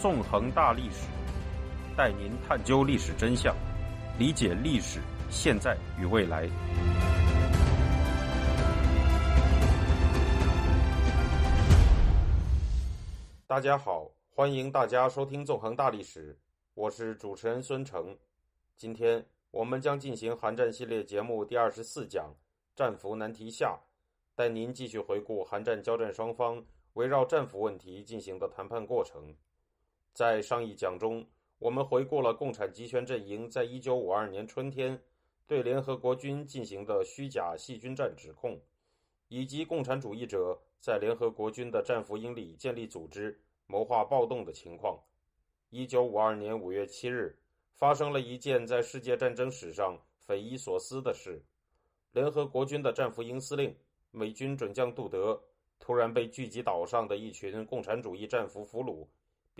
纵横大历史，带您探究历史真相，理解历史现在与未来。大家好，欢迎大家收听《纵横大历史》，我是主持人孙成。今天我们将进行韩战系列节目第二十四讲“战俘难题下”，带您继续回顾韩战交战双方围绕战俘问题进行的谈判过程。在上一讲中，我们回顾了共产集权阵营在一九五二年春天对联合国军进行的虚假细菌战指控，以及共产主义者在联合国军的战俘营里建立组织、谋划暴动的情况。一九五二年五月七日。发生了一件在世界战争史上匪夷所思的事：联合国军的战俘营司令、美军准将杜德突然被聚集岛上的一群共产主义战俘俘虏，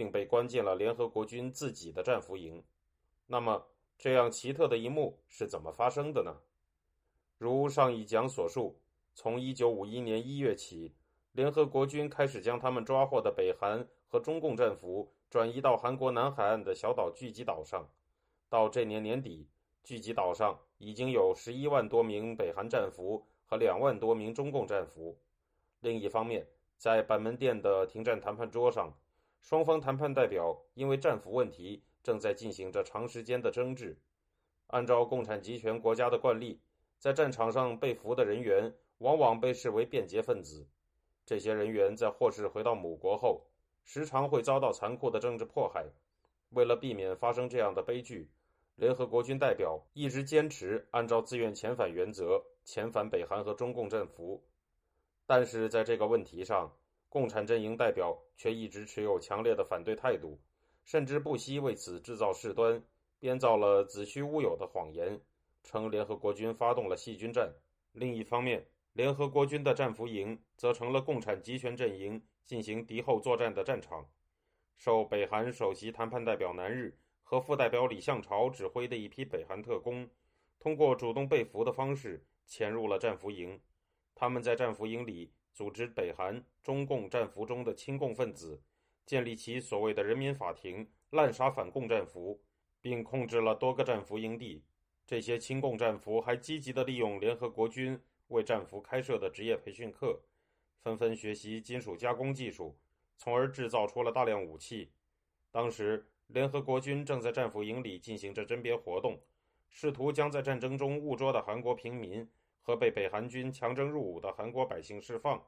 并被关进了联合国军自己的战俘营。那么，这样奇特的一幕是怎么发生的呢？如上一讲所述，从1951年1月起，联合国军开始将他们抓获的北韩和中共战俘转移到韩国南海岸的小岛聚集岛上。到这年年底，聚集岛上已经有十一万多名北韩战俘和两万多名中共战俘。另一方面，在板门店的停战谈判桌上，双方谈判代表因为战俘问题正在进行着长时间的争执。按照共产集权国家的惯例，在战场上被俘的人员往往被视为变节分子。这些人员在获释回到母国后，时常会遭到残酷的政治迫害。为了避免发生这样的悲剧，联合国军代表一直坚持按照自愿遣返原则遣返北韩和中共战俘，但是在这个问题上，共产阵营代表却一直持有强烈的反对态度，甚至不惜为此制造事端，编造了子虚乌有的谎言，称联合国军发动了细菌战。另一方面，联合国军的战俘营则成了共产集权阵营进行敌后作战的战场。受北韩首席谈判代表南日。和副代表李相朝指挥的一批北韩特工，通过主动被俘的方式潜入了战俘营。他们在战俘营里组织北韩、中共战俘中的亲共分子，建立起所谓的人民法庭，滥杀反共战俘，并控制了多个战俘营地。这些亲共战俘还积极地利用联合国军为战俘开设的职业培训课，纷纷学习金属加工技术，从而制造出了大量武器。当时。联合国军正在战俘营里进行着甄别活动，试图将在战争中误捉的韩国平民和被北韩军强征入伍的韩国百姓释放。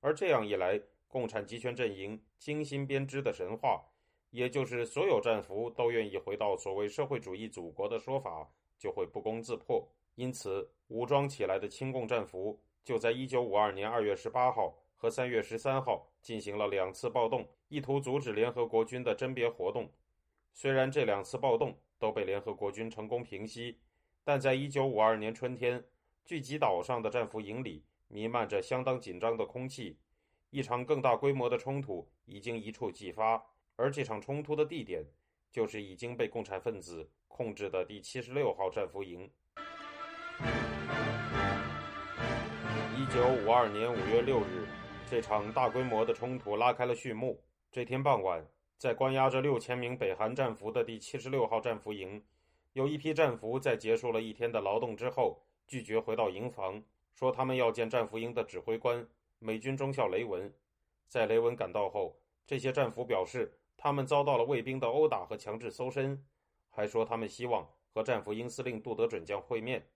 而这样一来，共产集权阵营精心编织的神话，也就是所有战俘都愿意回到所谓社会主义祖国的说法，就会不攻自破。因此，武装起来的亲共战俘就在1952年2月18号和3月13号进行了两次暴动，意图阻止联合国军的甄别活动。虽然这两次暴动都被联合国军成功平息，但在1952年春天，聚集岛上的战俘营里弥漫着相当紧张的空气，一场更大规模的冲突已经一触即发，而这场冲突的地点就是已经被共产分子控制的第七十六号战俘营。1952年5月6日，这场大规模的冲突拉开了序幕。这天傍晚。在关押着六千名北韩战俘的第七十六号战俘营，有一批战俘在结束了一天的劳动之后，拒绝回到营房，说他们要见战俘营的指挥官美军中校雷文。在雷文赶到后，这些战俘表示他们遭到了卫兵的殴打和强制搜身，还说他们希望和战俘营司令杜德准将会面。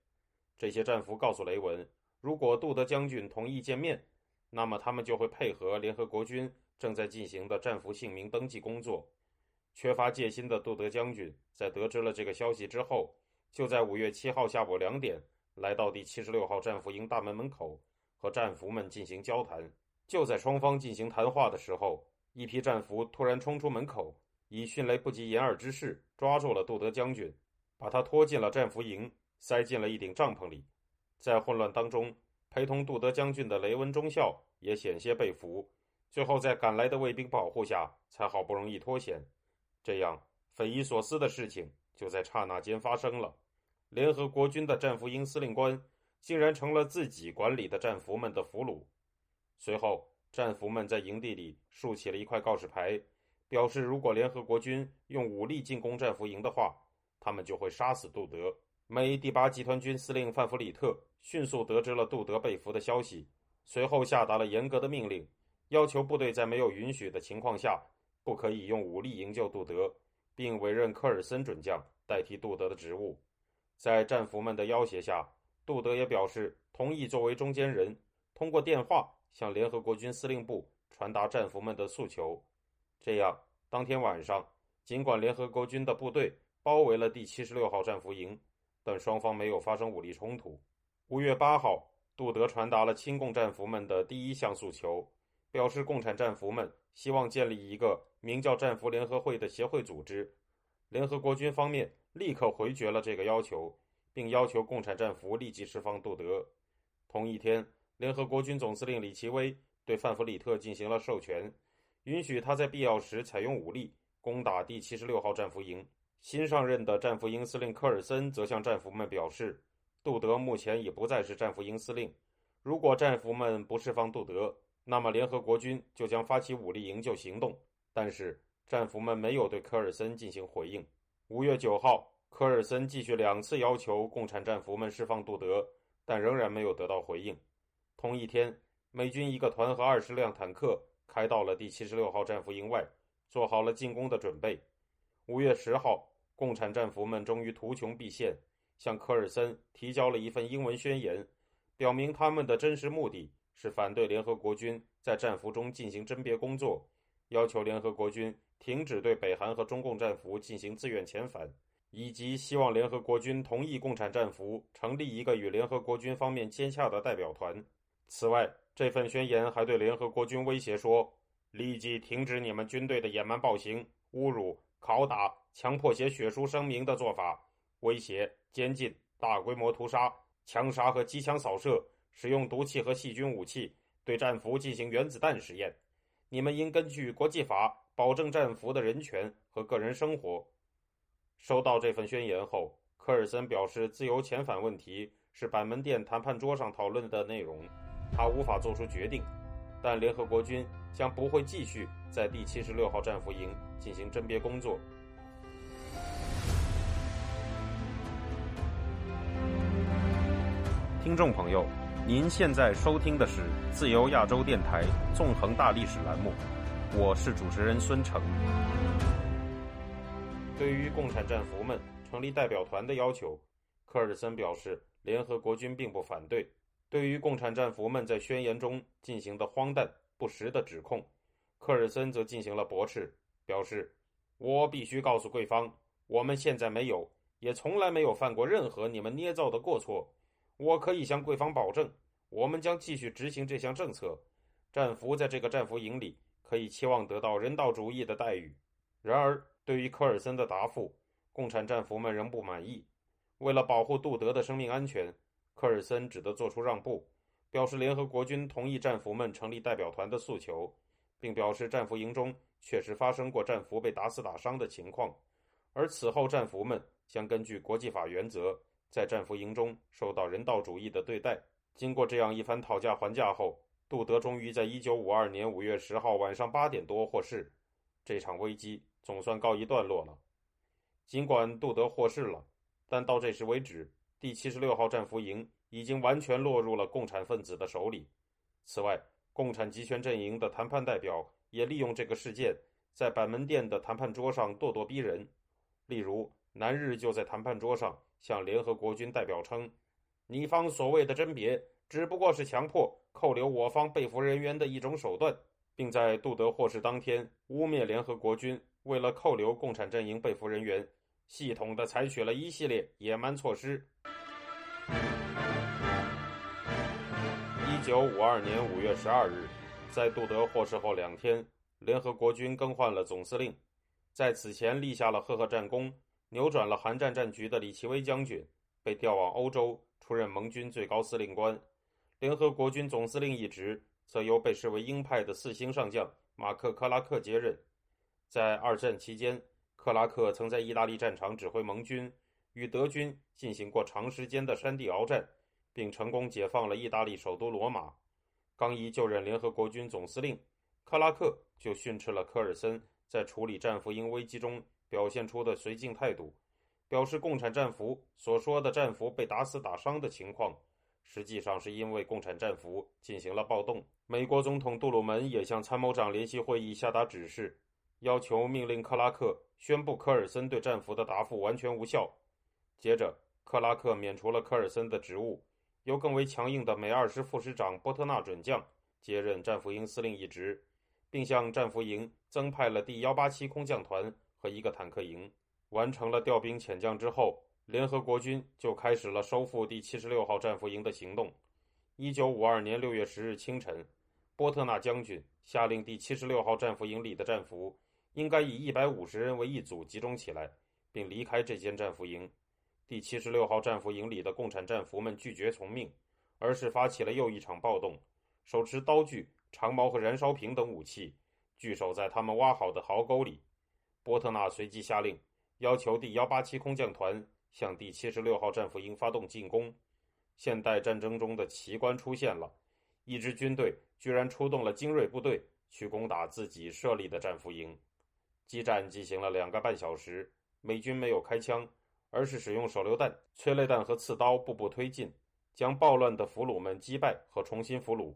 这些战俘告诉雷文，如果杜德将军同意见面，那么他们就会配合联合国军。正在进行的战俘姓名登记工作，缺乏戒心的杜德将军在得知了这个消息之后，就在五月七号下午两点来到第七十六号战俘营大门门口，和战俘们进行交谈。就在双方进行谈话的时候，一批战俘突然冲出门口，以迅雷不及掩耳之势抓住了杜德将军，把他拖进了战俘营，塞进了一顶帐篷里。在混乱当中，陪同杜德将军的雷文中校也险些被俘。最后，在赶来的卫兵保护下，才好不容易脱险。这样匪夷所思的事情就在刹那间发生了：联合国军的战俘营司令官竟然成了自己管理的战俘们的俘虏。随后，战俘们在营地里竖起了一块告示牌，表示如果联合国军用武力进攻战俘营的话，他们就会杀死杜德。美第八集团军司令范弗里特迅速得知了杜德被俘的消息，随后下达了严格的命令，要求部队在没有允许的情况下，不可以用武力营救杜德，并委任科尔森准将代替杜德的职务。在战俘们的要挟下，杜德也表示同意作为中间人，通过电话向联合国军司令部传达战俘们的诉求。这样，当天晚上，尽管联合国军的部队包围了第七十六号战俘营。但双方没有发生武力冲突。五月八号，杜德传达了亲共战俘们的第一项诉求，表示共产战俘们希望建立一个名叫“战俘联合会”的协会组织。联合国军方面立刻回绝了这个要求，并要求共产战俘立即释放杜德。同一天，联合国军总司令李奇微对范弗里特进行了授权，允许他在必要时采用武力攻打第七十六号战俘营。新上任的战俘营司令科尔森则向战俘们表示，杜德目前已不再是战俘营司令。如果战俘们不释放杜德，那么联合国军就将发起武力营救行动。但是战俘们没有对科尔森进行回应。五月九号，科尔森继续两次要求共产战俘们释放杜德，但仍然没有得到回应。同一天，美军一个团和二十辆坦克开到了第七十六号战俘营外，做好了进攻的准备。五月十号。共产战俘们终于图穷匕现，向科尔森提交了一份英文宣言，表明他们的真实目的是反对联合国军在战俘中进行甄别工作，要求联合国军停止对北韩和中共战俘进行自愿遣返，以及希望联合国军同意共产战俘成立一个与联合国军方面接洽的代表团。此外，这份宣言还对联合国军威胁说：“立即停止你们军队的野蛮暴行、侮辱、拷打。”强迫写血书声明的做法，威胁、监禁、大规模屠杀、枪杀和机枪扫射，使用毒气和细菌武器对战俘进行原子弹实验。你们应根据国际法保证战俘的人权和个人生活。收到这份宣言后，科尔森表示，自由遣返问题是板门店谈判桌上讨论的内容，他无法做出决定。但联合国军将不会继续在第七十六号战俘营进行甄别工作。听众朋友，您现在收听的是自由亚洲电台纵横大历史栏目，我是主持人孙成。对于共产战俘们成立代表团的要求，科尔森表示，联合国军并不反对。对于共产战俘们在宣言中进行的荒诞不实的指控，科尔森则进行了驳斥，表示：“我必须告诉贵方，我们现在没有，也从来没有犯过任何你们捏造的过错。”我可以向贵方保证，我们将继续执行这项政策。战俘在这个战俘营里可以期望得到人道主义的待遇。然而，对于科尔森的答复，共产战俘们仍不满意。为了保护杜德的生命安全，科尔森只得做出让步，表示联合国军同意战俘们成立代表团的诉求，并表示战俘营中确实发生过战俘被打死打伤的情况，而此后战俘们将根据国际法原则。在战俘营中受到人道主义的对待。经过这样一番讨价还价后，杜德终于在1952年5月10号晚上八点多获释。这场危机总算告一段落了。尽管杜德获释了，但到这时为止，第七十六号战俘营已经完全落入了共产分子的手里。此外，共产集权阵营的谈判代表也利用这个事件，在板门店的谈判桌上咄咄逼人。例如，南日就在谈判桌上。向联合国军代表称，你方所谓的甄别只不过是强迫扣留我方被俘人员的一种手段，并在杜德获释当天污蔑联合国军为了扣留共产阵营被俘人员，系统的采取了一系列野蛮措施。一九五二年五月十二日，在杜德获释后两天，联合国军更换了总司令，在此前立下了赫赫战功。扭转了韩战战局的李奇微将军被调往欧洲出任盟军最高司令官，联合国军总司令一职则由被视为鹰派的四星上将马克·克拉克接任。在二战期间，克拉克曾在意大利战场指挥盟军，与德军进行过长时间的山地鏖战，并成功解放了意大利首都罗马。刚一就任联合国军总司令，克拉克就训斥了科尔森在处理战俘营危机中表现出的绥靖态度，表示共产战俘所说的战俘被打死打伤的情况，实际上是因为共产战俘进行了暴动。美国总统杜鲁门也向参谋长联席会议下达指示，要求命令克拉克宣布科尔森对战俘的答复完全无效。接着，克拉克免除了科尔森的职务，由更为强硬的美二师副师长波特纳准将接任战俘营司令一职。并向战俘营增派了第幺八七空降团和一个坦克营。完成了调兵遣将之后，联合国军就开始了收复第七十六号战俘营的行动。一九五二年六月十日清晨，波特纳将军下令第七十六号战俘营里的战俘应该以一百五十人为一组集中起来，并离开这间战俘营。第七十六号战俘营里的共产战俘们拒绝从命，而是发起了又一场暴动，手持刀具。长矛和燃烧瓶等武器聚守在他们挖好的壕沟里。波特纳随即下令，要求第幺八七空降团向第七十六号战俘营发动进攻。现代战争中的奇观出现了：一支军队居然出动了精锐部队去攻打自己设立的战俘营。激战进行了两个半小时，美军没有开枪，而是使用手榴弹、催泪弹和刺刀步步推进，将暴乱的俘虏们击败和重新俘虏。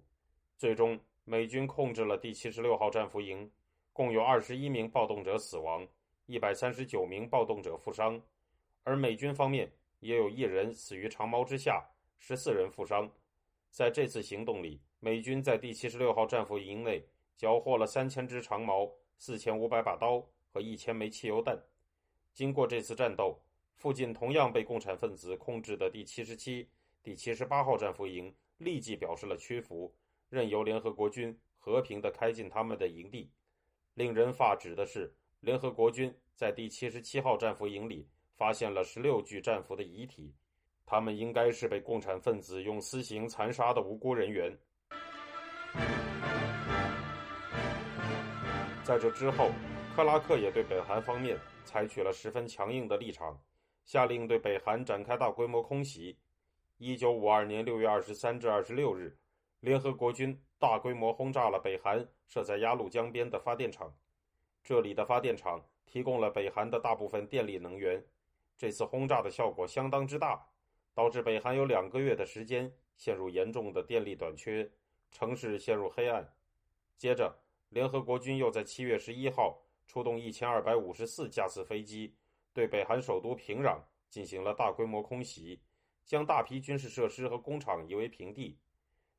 最终。美军控制了第七十六号战俘营，共有二十一名暴动者死亡，一百三十九名暴动者负伤，而美军方面也有一人死于长矛之下，十四人负伤。在这次行动里，美军在第七十六号战俘营内缴获了三千支长矛、四千五百把刀和一千枚汽油弹。经过这次战斗，附近同样被共产分子控制的第七十七、第七十八号战俘营立即表示了屈服。任由联合国军和平地开进他们的营地。令人发指的是，联合国军在第七十七号战俘营里发现了十六具战俘的遗体，他们应该是被共产分子用私刑残杀的无辜人员。在这之后，克拉克也对北韩方面采取了十分强硬的立场，下令对北韩展开大规模空袭。一九五二年六月二十三至二十六日。联合国军大规模轰炸了北韩设在鸭绿江边的发电厂，这里的发电厂提供了北韩的大部分电力能源。这次轰炸的效果相当之大，导致北韩有两个月的时间陷入严重的电力短缺，城市陷入黑暗。接着，联合国军又在七月十一号出动一千二百五十四架次飞机，对北韩首都平壤进行了大规模空袭，将大批军事设施和工厂夷为平地。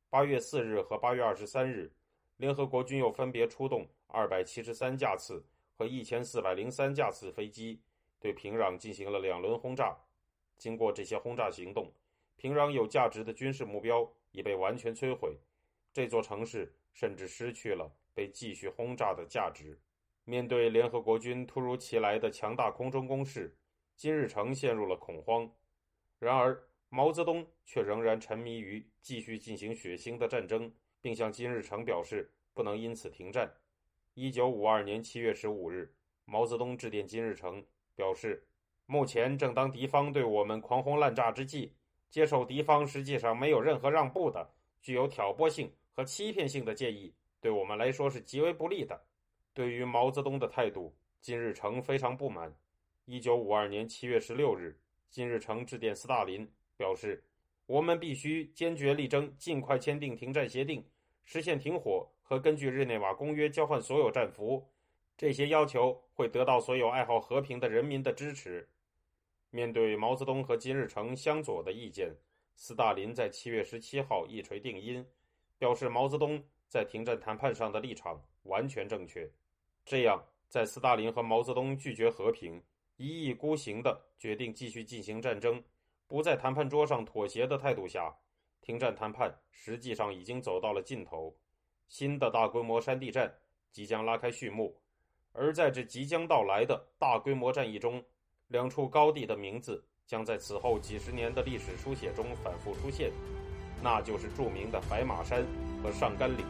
八月四日和八月二十三日，联合国军又分别出动二百七十三架次和一千四百零三架次飞机，对平壤进行了两轮轰炸。经过这些轰炸行动，平壤有价值的军事目标已被完全摧毁，这座城市甚至失去了被继续轰炸的价值。面对联合国军突如其来的强大空中攻势，金日成陷入了恐慌。然而，毛泽东却仍然沉迷于继续进行血腥的战争，并向金日成表示不能因此停战。一九五二年七月十五日，毛泽东致电金日成，表示：“目前正当敌方对我们狂轰滥炸之际，接受敌方实际上没有任何让步的、具有挑拨性和欺骗性的建议，对我们来说是极为不利的。”对于毛泽东的态度，金日成非常不满。一九五二年七月十六日，金日成致电斯大林。表示，我们必须坚决力争尽快签订停战协定，实现停火和根据日内瓦公约交换所有战俘。这些要求会得到所有爱好和平的人民的支持。面对毛泽东和金日成相左的意见，斯大林在七月十七号一锤定音，表示毛泽东在停战谈判上的立场完全正确。这样，在斯大林和毛泽东拒绝和平、一意孤行的决定继续进行战争。不在谈判桌上妥协的态度下，停战谈判实际上已经走到了尽头。新的大规模山地战即将拉开序幕，而在这即将到来的大规模战役中，两处高地的名字将在此后几十年的历史书写中反复出现，那就是著名的白马山和上甘岭。